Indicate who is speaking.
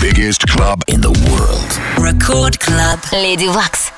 Speaker 1: biggest club in the world.
Speaker 2: Record Club. Lady Wax.